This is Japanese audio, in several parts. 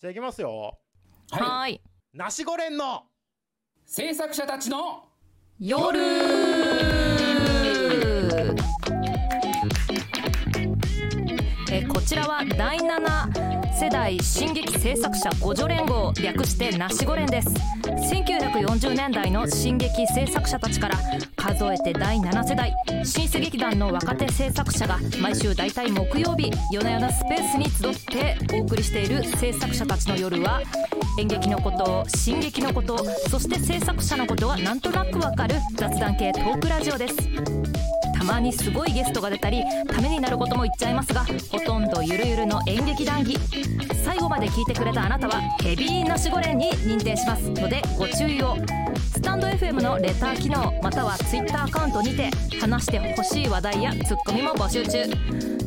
じゃあいきますよ。はい。ナシゴレンの制作者たちの夜えこちらは第7世代進撃制作者互助連合略してナシゴ連です。1940年代の進撃制作者たちから数えて第7世代新世劇団の若手制作者が毎週大体木曜日夜な夜なスペースに集ってお送りしている制作者たちの夜は演劇のこと進撃のことそして制作者のことがなんとなくわかる雑談系トークラジオです。たまにすごいゲストが出たりためになることも言っちゃいますがほとんどゆるゆるの演劇談義最後まで聞いてくれたあなたはヘビーナシゴレンに認定します。のでご注意を。スタンド FM のレター機能または Twitter アカウントにて話してほしい話題やツッコミも募集中。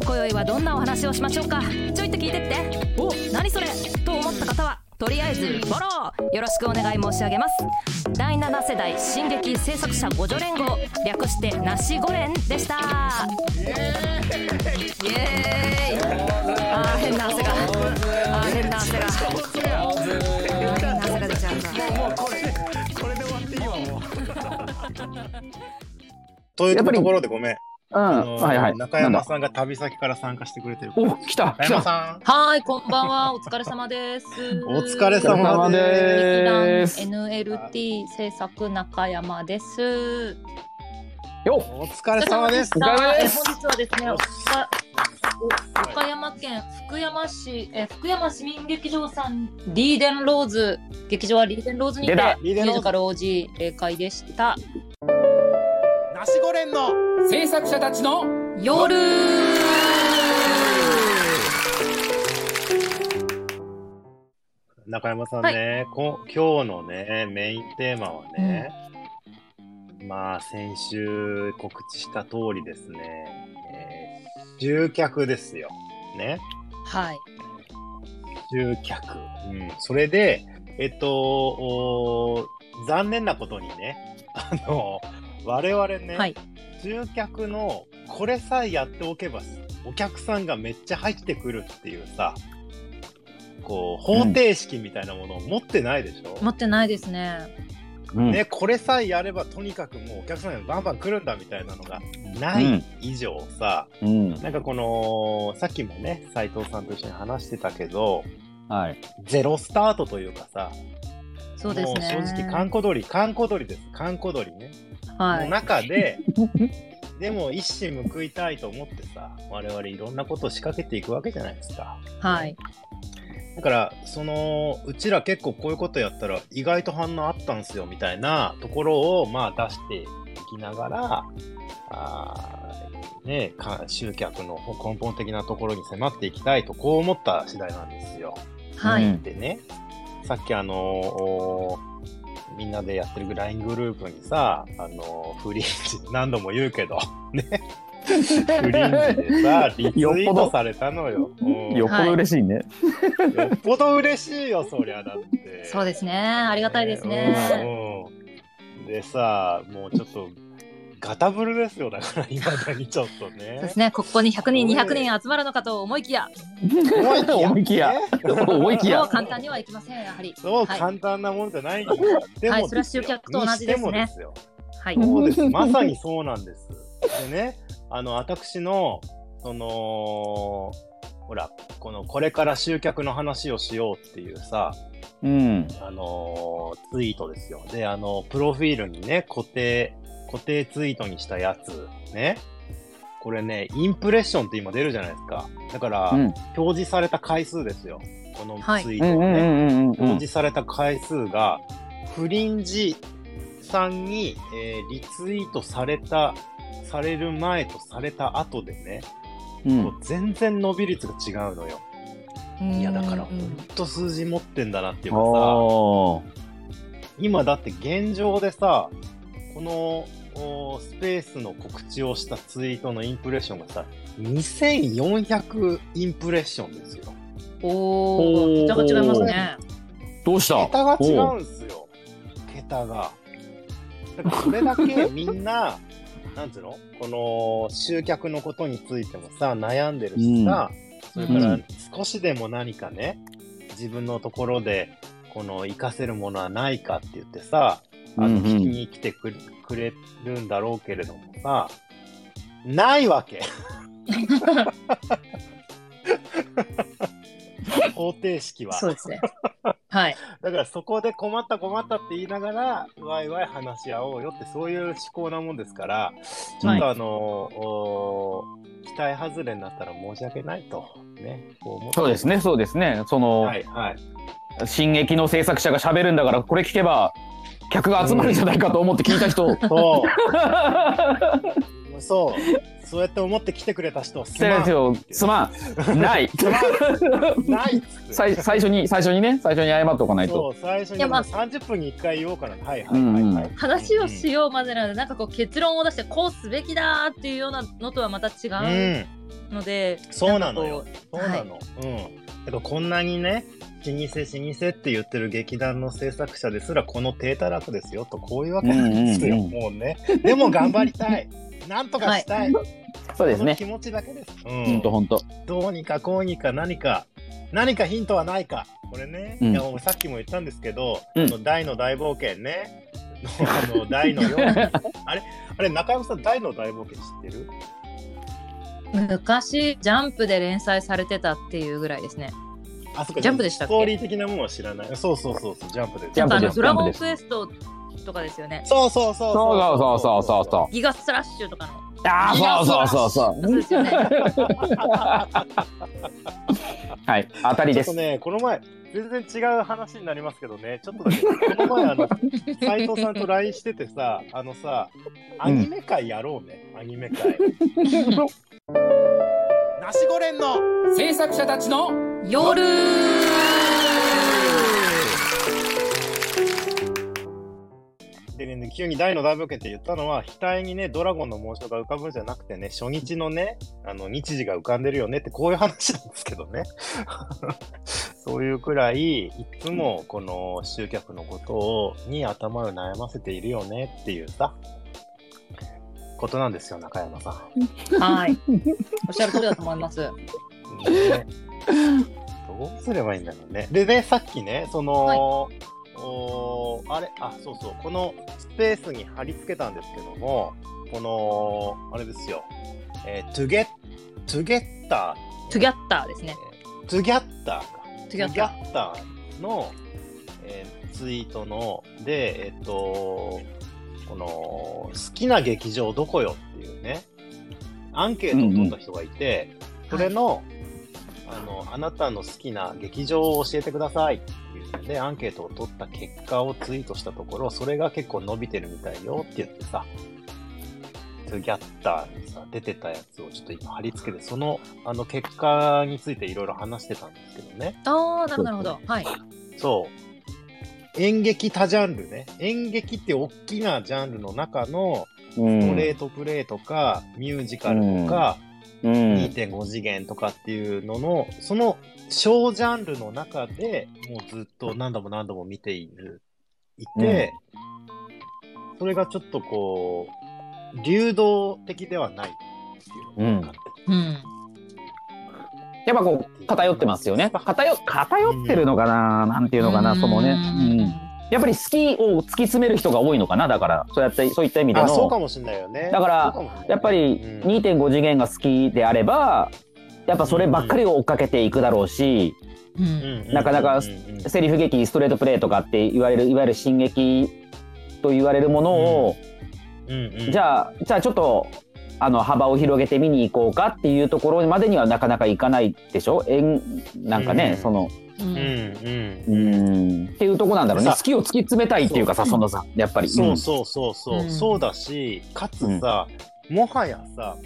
今宵はどんなお話をしましょうか。ちょいと聞いてって。お何それ。と思った方はとりあえずフォローよろしくお願い申し上げます。第7世代進撃制作者互助連合略してなしご連でした。イエーイ。あー変な汗が。あー変な汗が。変な汗が出ちゃうんだもうこれでこれで終わっていいわもう。というやっぱりところでごめん。うん、あのはいはい。中山さんが旅先から参加してくれてる。お、来た、中来た。山さはーいこんばんはお疲れ様ですん、お疲れお疲れ様様でです。劇団 NLT 制作中山ですよす。お疲れ様です。お疲れ様ですえ本日はですね、岡山県福山市え福山市民劇場さんリーデンローズ劇場はリーデンローズにてミュージカル OG 例会でした。ナシゴレンの制作者たちの夜中山さんね、こ今日のね、メインテーマはね、まあ、先週告知した通りですね、えー集客ですよ。ね。はい集客。うん。それで、えっと、お残念なことにね、あの、我々ね、はい集客のこれさえやっておけばお客さんがめっちゃ入ってくるっていうさこう方程式みたいなものを持ってないでしょ、持ってないですね。うんね、これさえやればとにかくもうお客さんがバンバン来るんだみたいなのがない以上さ、うん。なんかこのさっきもね斉藤さんと一緒に話してたけどはい。ゼロスタートというかさそうですね。もう正直観光鳥観光鳥です観光鳥ねのはい。中で、でも一矢報いたいと思ってさ、我々いろんなことを仕掛けていくわけじゃないですか。はい。だから、その、うちら結構こういうことやったら意外と反応あったんすよみたいなところを、まあ出していきながら、あーねか集客の根本的なところに迫っていきたいと、こう思った次第なんですよ。はい。うんでね、さっきあのおみんなでやってる LINE グループにさ、あのフリンジ、何度も言うけど、ね、フリンジでさ、リツイートされたのよ。うんよっぽど嬉しいね。よっぽど嬉しいよ、そりゃだって。そうですね。ありがたいですね。うんうんでさ、もうちょっと、ガタブルですよ、だから、いまだにちょっとそうねで。すね。ここに100人、200人集まるのかと思いきや、思いきや。ね思いきやそう。簡単にはいきません、やはり。そうはい簡単なもんじゃないんだ でもはいそれは集客と同じですねすよ。はい。そうです。まさにそうなんです。でね、あの、私の、その、ほら、この、これから集客の話をしようっていうさ、うん。あのーツイートですよ。で、あの、プロフィールにね、固定、固定ツイートにしたやつ、ね。これね、インプレッションって今出るじゃないですか。だから、うん。表示された回数ですよ。このはいツイートをね。表示された回数が、フリンジさんに、えーリツイートされた、される前とされた後でね、うん。もう全然伸び率が違うのよ。いや、だから、ほうんんと数字持ってんだなっていうかさ、今だって現状でさ、このおスペースの告知をしたツイートのインプレッションがさ、2400インプレッションですよ。おー、桁が違いますね。どうした？桁が違うんすよ。桁が。だからそれだけみんな、なんつうの？この集客のことについてもさ、悩んでるしさ、それから少しでも何かね、自分のところでこの活かせるものはないかって言ってさあの聞きに来てくくれるんだろうけれどもさないわけ 方程式はそうですね。はい。だからそこで困った困ったって言いながら、ワイワイ話し合おうよって、そういう思考なもんですから、ちょっとあの、お期待外れになったら申し訳ないと、ね、こうそうですね、そうですね。その、はい、はい。進撃の制作者が喋るんだから、これ聞けば、客が集まるんじゃないかと思って聞いた人。そう、そう、そうやって思って来てくれた人、す失礼ですよ、すまん。ない。ない 最最初に、最初にね、最初に謝っておかないそと。う、最初にいやまあ30分に1回言おうかな。はいはいうんうんはいはい。話をしようまでなので、なんかこう結論を出してこうすべきだーっていうようなのとはまた違うんうので、そうなのよそうなの。うん。けどこんなにね、老舗老舗って言ってる劇団の制作者ですらこの低たらくですよとこういうわけなんですよ、うんうんもうね。でも頑張りたい。なんとかしたい。そうですね気。持ちだけです。うんほんとほんと。どうにかこうにか何か、何かヒントはないか。これね、うんいやもうさっきも言ったんですけど、うんあの大の大冒険ね。の あの大のように。あれ？あれ中山さん大の大冒険知ってる？昔ジャンプで連載されてたっていうぐらいですね。あそこジャンプでしたっけ？ストーリー的なものは知らない。そうそうそうそう、ジャンプで。ジャンプでドラゴンジャンプクエストとかですよね。そうそうそうそうそうそうそうそギガスラッシュとかの。う。ああ、そうそうそうそう。ね。はい、当たりですちょっと。ね、この前、全然違う話になりますけどね、ちょっとだけ、この前、あの、斎藤さんと LINE しててさ、あのさ、アニメ会やろうね、アニメ会。ナシゴレンの制作者たちの夜急に大の大冒険って言ったのは、額にね、ドラゴンの紋章が浮かぶんじゃなくてね、初日のね、あの、日時が浮かんでるよねって、こういう話なんですけどね。そういうくらい、いつもこの集客のことを、に頭を悩ませているよねっていうさ、ことなんですよ、中山さん。はい。おっしゃる通りだと思います。ねどうすればいいんだろうね。でね、さっきね、その、おーあれ、あ、そうそう、このスペースに貼り付けたんですけども、この、あれですよ、えー、トゥゲッ、トゥゲッタトゥギャッターですね。ー、トゥギャッターか。トゥギャッター。の、えーツイートの、で、えっと、この、好きな劇場どこよっていうね、アンケートを取った人がいて、それの、あの、あなたの好きな劇場を教えてくださいっていうので、アンケートを取った結果をツイートしたところ、それが結構伸びてるみたいよって言ってさ、トゥギャッターにさ、出てたやつをちょっと今貼り付けて、その、あの、結果についていろいろ話してたんですけどね。ああ、なるほどなるほど。はい。そう。演劇多ジャンルね。演劇って大きなジャンルの中の、うストん。レートプレイとか、ミュージカルとか、うん。2.5次元とかっていうのの、その小ジャンルの中でもうずっと何度も何度も見ている、いて、それがちょっとこう、流動的ではないっていうのが分かってうん。やっぱこう、偏ってますよね。偏、偏ってるのかななんていうのかな、そのね。うん。やっぱり好きを突き詰める人が多いのかなだから、そうやって、そういった意味であ、そうかの、もしれないよね。だからやっぱりうん。2.5次元が好きであれば、やっぱそればっかりを追っかけていくだろうし、う。うん。んなかなかうんうんうんセリフ劇、ストレートプレイとかって言われる、いわゆる進撃と言われるものを、うんうん。じゃあ、じゃあちょっと、あの、幅を広げて見に行こうかっていうところまでにはなかなかいかないでしょ？えん、なんかね、うん。その、う。うんんうん。うん、っていうとこなんだろうね。さ好きを突き詰めたいっていうかさ、そのさ、やっぱり。そうそうそうそう、うん。そうだし、かつさ、もはやさ、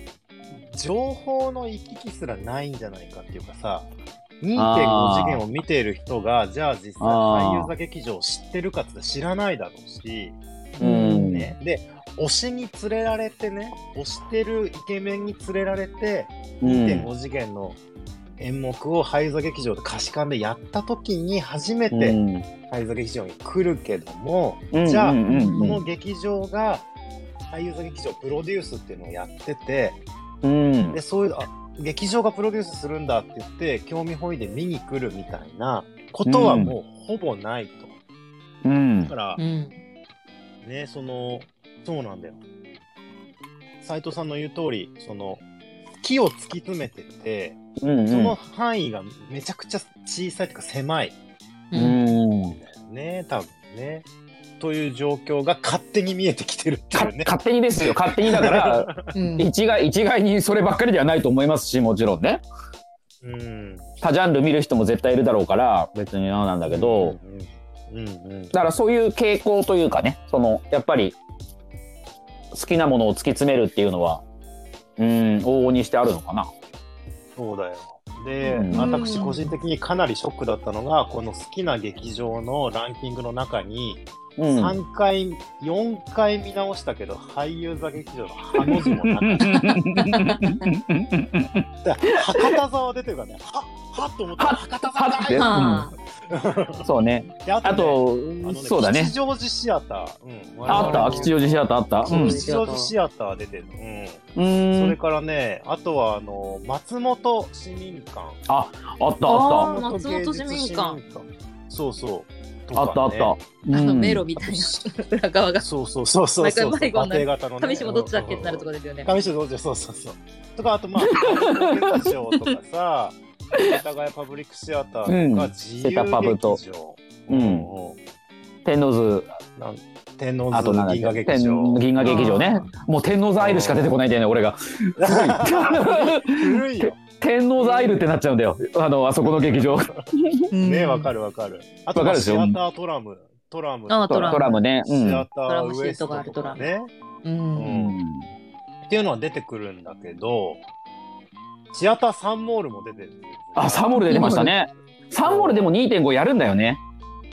情報の行き来すらないんじゃないかっていうかさ、2.5あー次元を見ている人が、じゃあ実際俳優座劇場を知ってるかって知らないだろうし、うん。ね、で、推しに連れられてね、推してるイケメンに連れられて、うん。2.5次元の演目を俳優座劇場で貸し館でやった時に初めてうん。俳優座劇場に来るけども、うんじゃあ、この劇場が俳優座劇場プロデュースっていうのをやってて、うん。で、そういう、あ、劇場がプロデュースするんだって言って、興味本位で見に来るみたいなことはもうほぼないと。うん。だからう、ん。ね、その、そうなんだよ。斉藤さんの言う通り、その、木を突き詰めてて、うんその範囲がめちゃくちゃ小さいというか狭いううんんね、多分ね。という状況が勝手に見えてきてるってかいうね。勝手にですよ勝手にだから うん一概一概にそればっかりではないと思いますしもちろんねうん。他ジャンル見る人も絶対いるだろうから別にあなんだけど、うんうんうん。だからそういう傾向というかねそのやっぱり好きなものを突き詰めるっていうのはうん往々にしてあるのかな。そうだよ。で、うん私個人的にかなりショックだったのが、この好きな劇場のランキングの中に、うん、3回、4回見直したけど、俳優座劇場のハの字もなかった。博多座は出てるからね、ははっと思った。は博多座はってだはそうねであとねあと、あのねそうだね吉祥寺シアター。うん、あった吉祥寺シアターあった吉祥寺シアター出てる。うん。うんそれからね、あとはあの松本市民館。ああったああっー松本市民館そうそう。たあったあった、あのうん。迷路みたいな。裏側が。そうそうそうそうそう。毎回迷子になる上下どっちだっけってなるところですよね。上下どっちそうそうそう。とか、あとまあ、劇場とかさ、世田谷パブリックシアターとか、うん。自由劇場。うん。うん。天王洲。なん天王あとなんだ洲っけ銀河劇場。天銀河劇場ねもう天王洲アイルしか出てこないんだよね俺が古いよ。天王洲アイルってなっちゃうんだよあのあそこの劇場ねわかるわかる。あと、わかるでしょ？シアタートラム。トラム。あトラムトラムねうシんアターウエストとかね。う。うんんっていうのは出てくるんだけど、シアターサンモールも出てる。あサンモール出てましたねサンモールでも2.5やるんだよね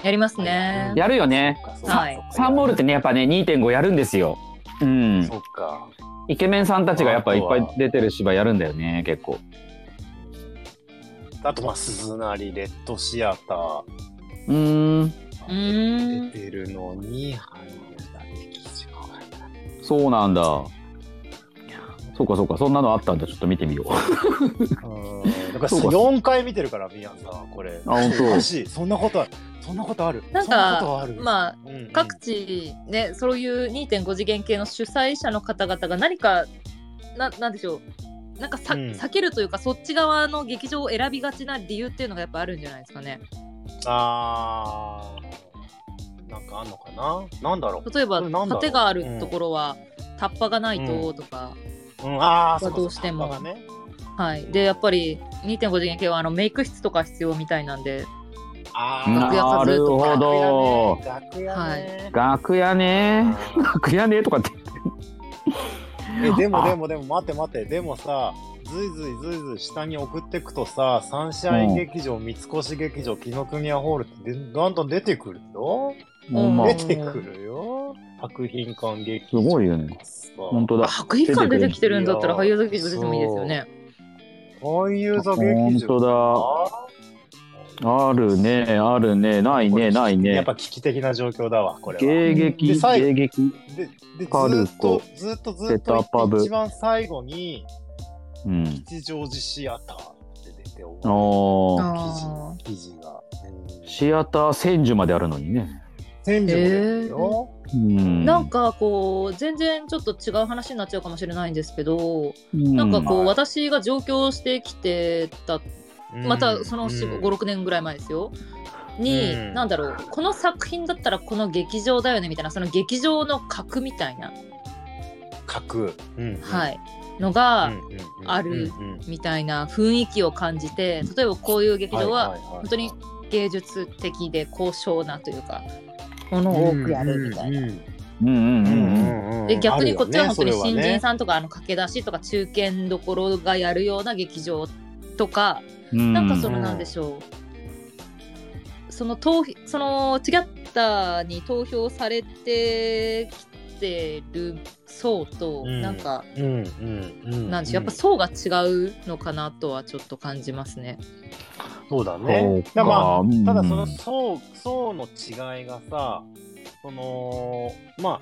やりますね。やるよね。はい。サンモールってねやっぱね2.5やるんですよ。うん。そっか。イケメンさんたちがやっぱいっぱい出てる芝居やるんだよね結構。あと、まあ、鈴なり、レッドシアター。うーん。うーん。出てるのに、俳優座劇場がそうなんだそうかそうかそんなのあったんだちょっと見てみよううん。だからそうか4回見てるから、宮さん、これ。あ本当おかしい。そんなことある。そんなことある。なんそんなことかある。まあうんうん各地ねそういう2.5次元系の主催者の方々が何かななんでしょうなんかさ、うん避けるというかそっち側の劇場を選びがちな理由っていうのがやっぱあるんじゃないですかね。あー。なんかあんのかな？なんだろ例えばそれなんだろう盾があるところは、タッパがないととか、う。うん、あー、そうかどうしても。ね。はい、でやっぱり2.5次元系はあのメイク室とか必要みたいなんで。あ楽屋なるほど。楽屋ね。楽屋ね。楽屋ねとかって。えでもあ。でもでも待って待って。でもさずいずいずいずい下に送っていくとさサンシャイン劇場、三越劇場紀ノ国屋ホールってでだんだん出てくるよ、うん。まあ出てくるよ博品館劇場すごいよね。本当だ。博品館出てきてるんだったら俳優座劇場出てもいいですよね。俳優座劇場。本当だ。あるねあるね。ないねないね。やっぱ危機的な状況だわこれは。芸劇で最後芸劇ででパルずっとコずっとずっと一番最後にうん。吉祥寺シアターって出て終あわるーあ記事が、うんシアター千住まであるのにね千両ですよ、うん。なんかこう全然ちょっと違う話になっちゃうかもしれないんですけど、うん。なんかこうはい私が上京してきてたまたそのうん。56年ぐらい前ですよ。に、うん。なんだろうこの作品だったらこの劇場だよねみたいなその劇場の格みたいな、格、うんはい。のが、うんうんうんあるみたいな雰囲気を感じて例えばこういう劇場ははいはいはい。本当に芸術的で高尚なというかものを多くやるみたいな。うんうんうんうん。うんで逆にこっちは本当に新人んさんとかあの駆け出しとか中堅どころがやるような劇場とか、うん。なんかそのなんでしょう。その投票そのチギャッタに投票されてきてる層と、うん。なんかうんうんうん。なんでしょう。やっぱ層が違うのかなとはちょっと感じますね。そうだね。かだからまあ、うんただその層層の違いがさ、そのまあ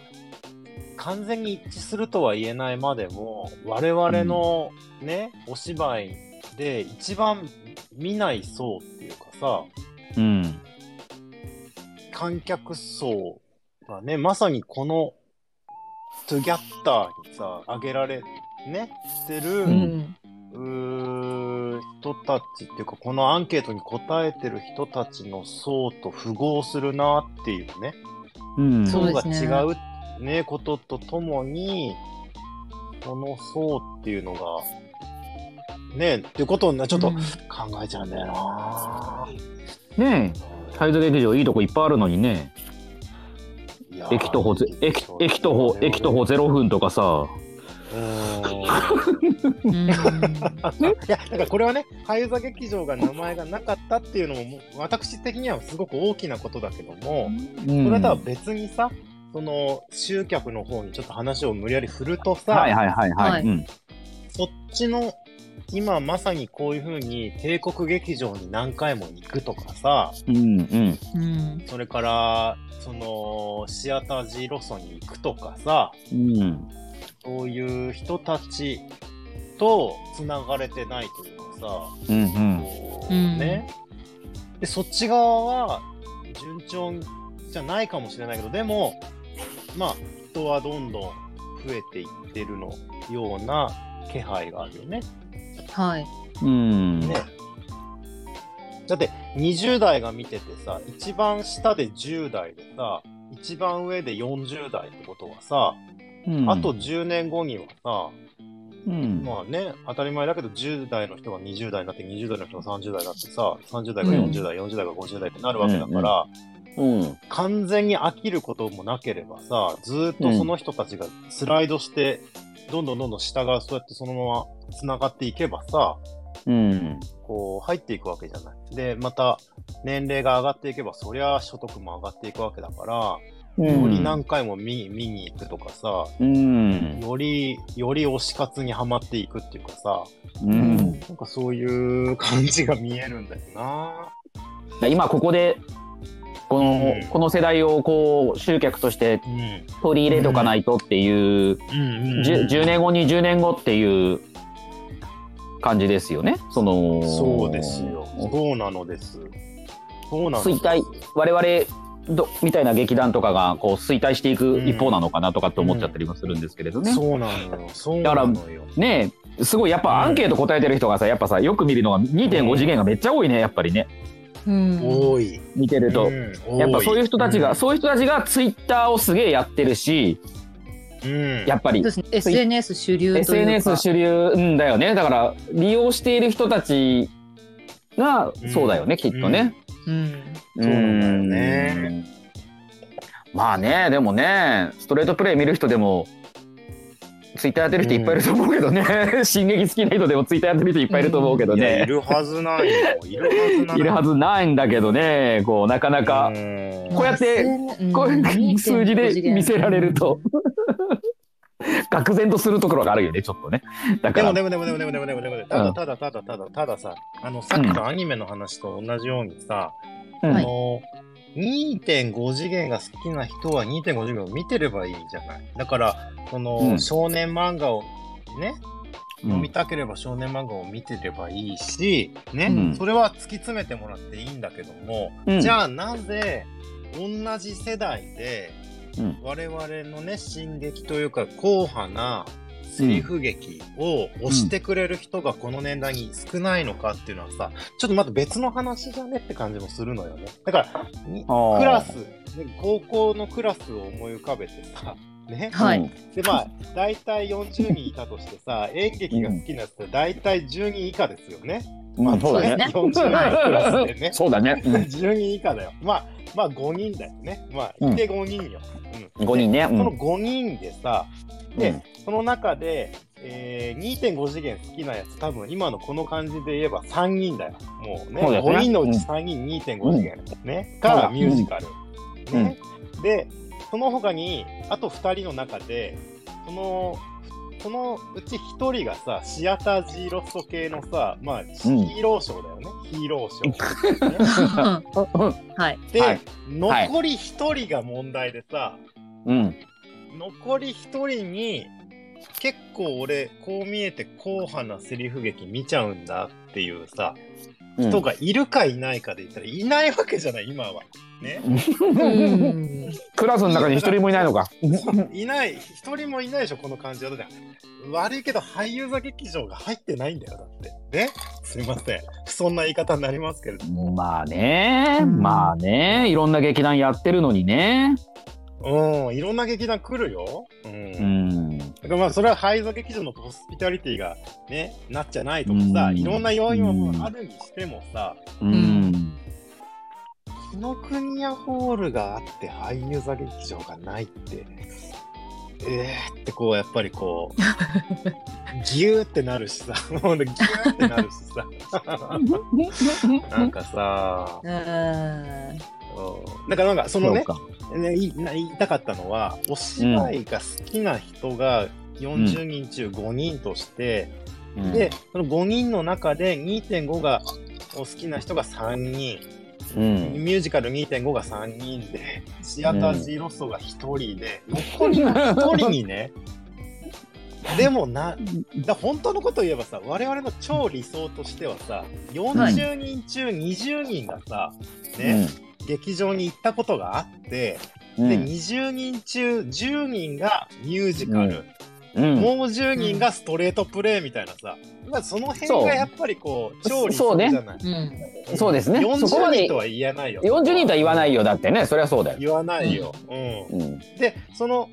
完全に一致するとは言えないまでも我々のね、お芝居で一番見ない層っていうかさ、うん。観客層がね、まさにこのトゥギャッターにさ、挙げられ、ね、してる、うんうー人たちっていうか、このアンケートに答えてる人たちの層と符合するなっていうね、うん。層が違うね、こととともに、この層っていうのが、ね、っていうことをね、ちょっとうん。考えちゃうんだよな、ねえ、サイズ劇場いいとこいっぱいあるのにね。いやー駅徒歩ぜ、駅、駅徒歩、駅徒歩0分とかさ。うん いや、だからこれはね、俳優座劇場が名前がなかったっていうのももう、私的にはすごく大きなことだけども、そそれとは別にさ、その集客の方にちょっと話を無理やり振るとさ、はいはいはいは。はいいうん。そっちの、今まさにこういうふうに帝国劇場に何回も行くとかさ、うんうん。うんそれから、その、シアター G ロソに行くとかさ、うん。そういう人たちと繋がれてないというかさ、うんうん。こううんね。で、そっち側は順調じゃないかもしれないけど、でも、まあ、人はどんどん増えていってるのような気配があるよね。はいうん。ね。だって、20代が見ててさ、一番下で10代でさ、一番上で40代ってことはさ、うんあと、10年後にはさ、うん。まあね、当たり前だけど、10代の人が20代になって、20代の人が30代になってさ、30代が40代、40代が50代ってなるわけだから、うん。完全に飽きることもなければさ、ずーっとその人たちがスライドして、どんどんどんどん下がそうやってそのまま繋がっていけばさ、うん。こう入っていくわけじゃない。で、また年齢が上がっていけば、そりゃ所得も上がっていくわけだから、より何回も見見に行くとかさ、うん。より、より推し活にはまっていくっていうかさ、うん。なんかそういう感じが見えるんだよな。今ここで、この、うんこの世代をこう集客としてうん。取り入れとかないとっていう、うんうん、10, 10年後20年後っていう感じですよね。そのそうですよ。そうなのです。そうなのです。衰退我々どみたいな劇団とかがこう衰退していく一方なのかなとかって思っちゃったりもするんですけれどね。そうなのよ。そうなのよ。ねえすごいやっぱアンケート答えてる人がさやっぱさよく見るのが2.5次元がめっちゃ多いねやっぱりねうん多い。見てると。うんやっぱそういう人たちが、多そういう人たちがツイッターをすげえやってるし、うん。やっぱりね SNS 主流というか SNS 主流んだよね。だから利用している人たちがそうだよね、きっとね。うん。そうなんだよね。うん。まあね、でもね、ストレートプレイ見る人でも、ツイッターやってる人いっぱいいると思うけどね、進撃好きな人でもツイッターやってる人いっぱいいると思うけどいやいね、るはずないよ。いるはずない。いるはずないんだけどね、こう、なかなか、うん。こうやってこういう数字で見せられると、愕然とするところがあるよね、ちょっとね。だから、でもでもでもでもでもでもでもでもただただただただたださ、あのさっきのアニメの話と同じようにさ、うん。あの、2.5次元が好きな人は2.5次元を見てればいいじゃない。だから、その、うん。少年漫画をね、うん。見たければ少年漫画を見てればいいし、ね、うん。それは突き詰めてもらっていいんだけども、うん。じゃあなぜ同じ世代で、うん我々のね、進撃というか硬派なセリフ劇を推してくれる人がこの年代に少ないのかっていうのはさ、ちょっとまた別の話じゃねって感じもするのよね。だから、クラス、ね高校のクラスを思い浮かべてさ、ね。はいで、まあ、大体40人いたとしてさ、演劇が好きなやつって大体10人以下ですよね。うんまあそうだね。40人のクラスでね。そうだね。うん10人以下だよ。まあ、まあ5人だよね。まあ、うんいて5人よ。うん5人ね。うんその5人でさ、で、うんその中で、えー、2.5次元好きなやつ、多分今のこの感じで言えば3人だよ。もうね、そうね5人のうち3人2.5次元、ね、かミュージカル。ね。で、その他に、あと2人の中で、その、そのうち1人がさ、シアター G ロスト系のさ、まあ、ヒーローショーだよね。ヒーローショー。ね はいで、はい残り1人が問題でさ、うん。残り一人に結構俺こう見えて硬派なセリフ劇見ちゃうんだっていうさ人がいるかいないかで言ったらいないわけじゃない今は。ね。うん。クラスの中に一人もいないのか。いない。一人もいないでしょこの感じは。だって悪いけど俳優座劇場が入ってないんだよ。だって。ね？すいません。そんな言い方になりますけれど。まあね、まあね、いろんな劇団やってるのにね。うん。いろんな劇団来るよ。う、うん。ん。だからまあそれは俳優座劇場のホスピタリティがねなっちゃないとかさうん。いろんな要因はあるにしてもさ。うん。紀ノ国屋ホールがあって俳優座劇場がないって。えーってこうやっぱりこう ギューってなるしさ。もうねギューってなるしさ。なんかさ。うん。う。んだからなんかそのねねいな言いたかったのはお芝居が好きな人が40人中5人として、うん。でその5人の中で2.5がお好きな人が3人うん。ミュージカル2.5が3人で、シアタージーロストが1人で、残りの1人にね、でもな、だ本当のこと言えばさ、我々の超理想としてはさ、40人中20人がさ、ね、劇場に行ったことがあって、うん。で、20人中10人がミュージカル、うん。もう10人がストレートプレイみたいなさ、まあ、その辺そうがやっぱりこう、超理そうね想じゃない。うんそうですね。そこま40で人とは言えないよ。40人とは言わないよ。だってね、そりゃそうだよ。言わないよ。うん。うん。で、その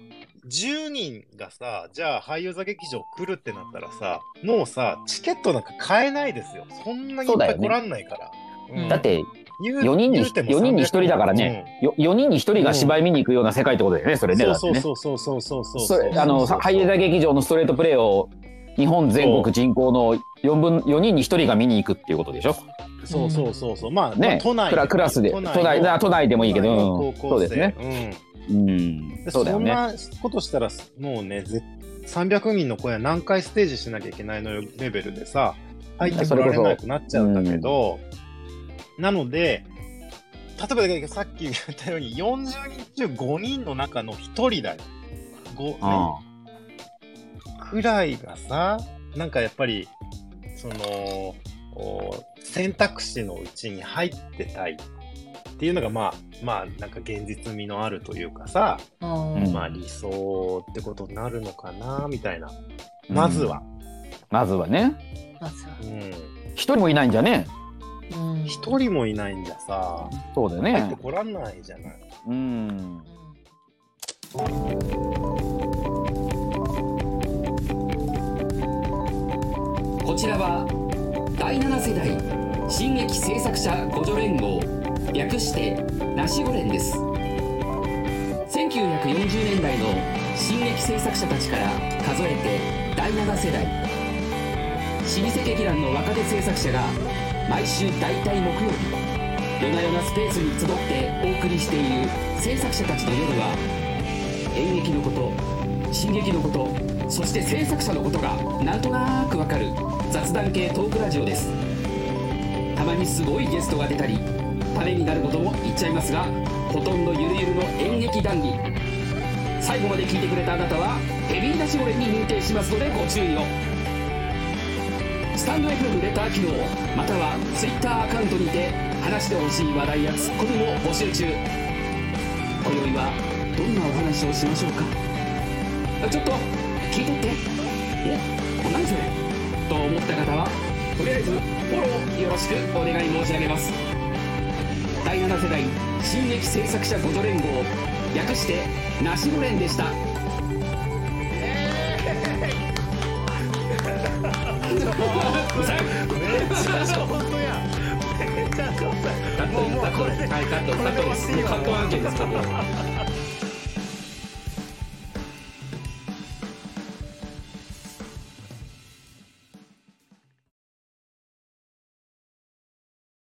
10人がさ、じゃあ俳優座劇場来るってなったらさ、もうさ、チケットなんか買えないですよ。そんなにいっぱい来らんないから。うんだって、4人に、言うても4人に1人だからね、よ4人に1人が芝居見に行くような世界ってことだよね、それね。そうそうそうそうそうそうあの俳優座劇場のストレートプレイを日本全国人口の4分4人に1人が見に行くっていうことでしょ。そうそうそうそう。まあ、まあね、都内。クラスで。都内都内でもいいけど、そうですね。うん。そうだよね。そんなことしたら、もうね、ぜ300人の子や何回ステージしなきゃいけないのよレベルでさ、入ってこられなくなっちゃうんだけど、なので、例えばさっき言ったように、40人中5人の中の1人だよ。5、あくらいがさ、なんかやっぱり、その、お選択肢のうちに入ってたいっていうのが、まあ、まあ、なんか現実味のあるというかさ、うんまあ理想ってことになるのかな、みたいな。うんまずは。まずはね、まずはうん。一人もいないんじゃね。うん一人もいないんじゃさ、そうだ。入ってこらんないじゃない。うん。こちらは第7世代新劇制作者互助連合略してナシゴ連です1940年代の新劇制作者たちから数えて第7世代老舗劇団の若手制作者が毎週大体木曜日夜な夜なスペースに集ってお送りしている制作者たちの夜は演劇のこと進撃のことそして制作者のことがなんとなくわかる雑談系トークラジオです。たまにすごいゲストが出たりためになることも言っちゃいますがほとんどゆるゆるの演劇談義。最後まで聞いてくれたあなたはヘビー出し俺に認定しますのでご注意を。スタンド FM レター機能または Twitter アカウントにて話してほしい話題やツッコミも募集中。今宵はどんなお話をしましょうか？ちょっと聞いてって。え何それ？と思った方はとりあえずフォローよろしくお願い申し上げます。第7世代新劇制作者ごと連合略してナシゴ連でした。これで。はいカットこれで終わっていいわカット案件ですカット案件